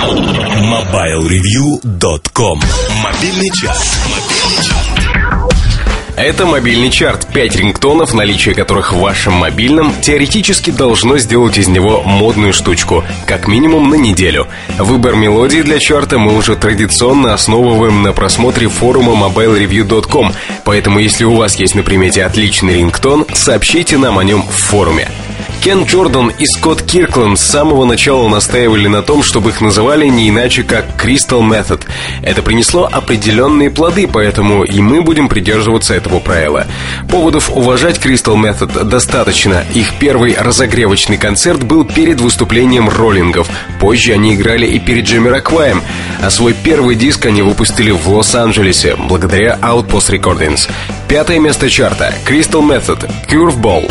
MobileReview.com Мобильный час. Это мобильный чарт. Пять рингтонов, наличие которых в вашем мобильном, теоретически должно сделать из него модную штучку, как минимум на неделю. Выбор мелодии для чарта мы уже традиционно основываем на просмотре форума mobilereview.com, поэтому если у вас есть на примете отличный рингтон, сообщите нам о нем в форуме. Кен Джордан и Скотт Киркленд с самого начала настаивали на том, чтобы их называли не иначе как Crystal Method. Это принесло определенные плоды, поэтому и мы будем придерживаться этого правила. Поводов уважать Crystal Method достаточно. Их первый разогревочный концерт был перед выступлением роллингов. Позже они играли и перед Джамиракваем, а свой первый диск они выпустили в Лос-Анджелесе благодаря Outpost Recordings. Пятое место чарта Crystal Method Curveball.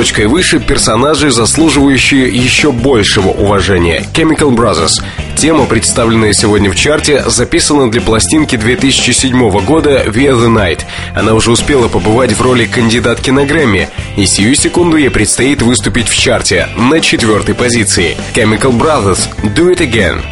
Строчкой выше персонажи, заслуживающие еще большего уважения. Chemical Brothers. Тема, представленная сегодня в чарте, записана для пластинки 2007 года Via the Night. Она уже успела побывать в роли кандидатки на Грэмми, и сию секунду ей предстоит выступить в чарте на четвертой позиции. Chemical Brothers Do It Again.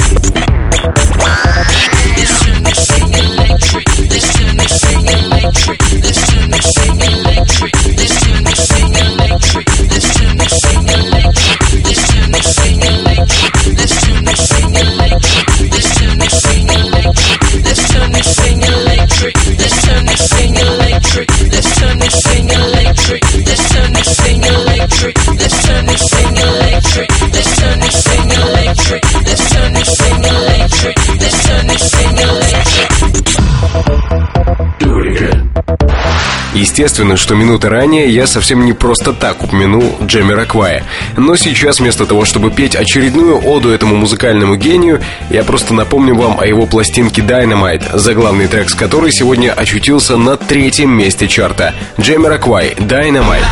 Естественно, что минуты ранее я совсем не просто так упомянул Джемми Раквая. Но сейчас вместо того, чтобы петь очередную оду этому музыкальному гению, я просто напомню вам о его пластинке Dynamite, заглавный трек с которой сегодня очутился на третьем месте чарта. Джемми Раквай, Dynamite.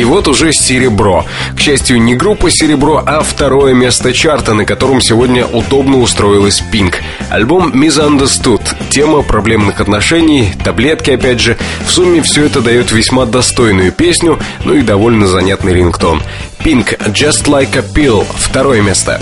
И вот уже серебро. К счастью, не группа серебро, а второе место чарта, на котором сегодня удобно устроилась Пинк. Альбом Misunderstood. Тема проблемных отношений, таблетки опять же. В сумме все это дает весьма достойную песню, ну и довольно занятный рингтон. Пинк Just Like a Pill. Второе место.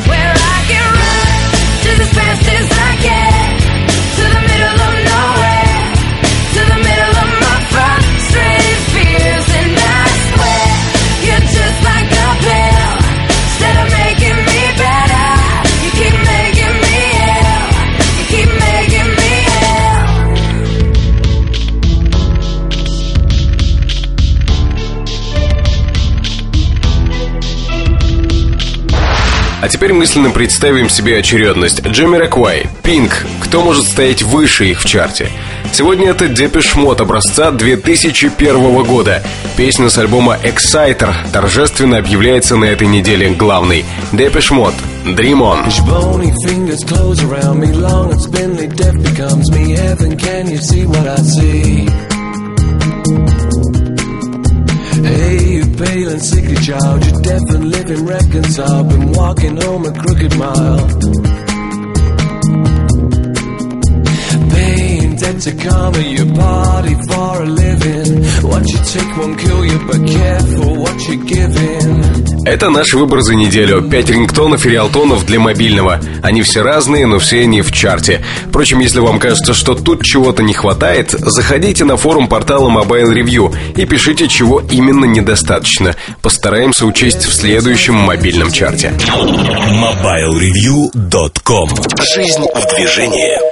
А теперь мысленно представим себе очередность. Jamiroquai, Pink. Кто может стоять выше их в чарте? Сегодня это Depeche Mode образца 2001 года. Песня с альбома Exciter торжественно объявляется на этой неделе главной. Depeche Mode. Dream On. Hey, you pale and sickly child, you're deaf and living reconciled, been walking home a crooked mile. Paying debt to karma, your party for Это наш выбор за неделю. Пять рингтонов и реалтонов для мобильного. Они все разные, но все они в чарте. Впрочем, если вам кажется, что тут чего-то не хватает, заходите на форум портала Mobile Review и пишите, чего именно недостаточно. Постараемся учесть в следующем мобильном чарте. MobileReview.com Жизнь в движении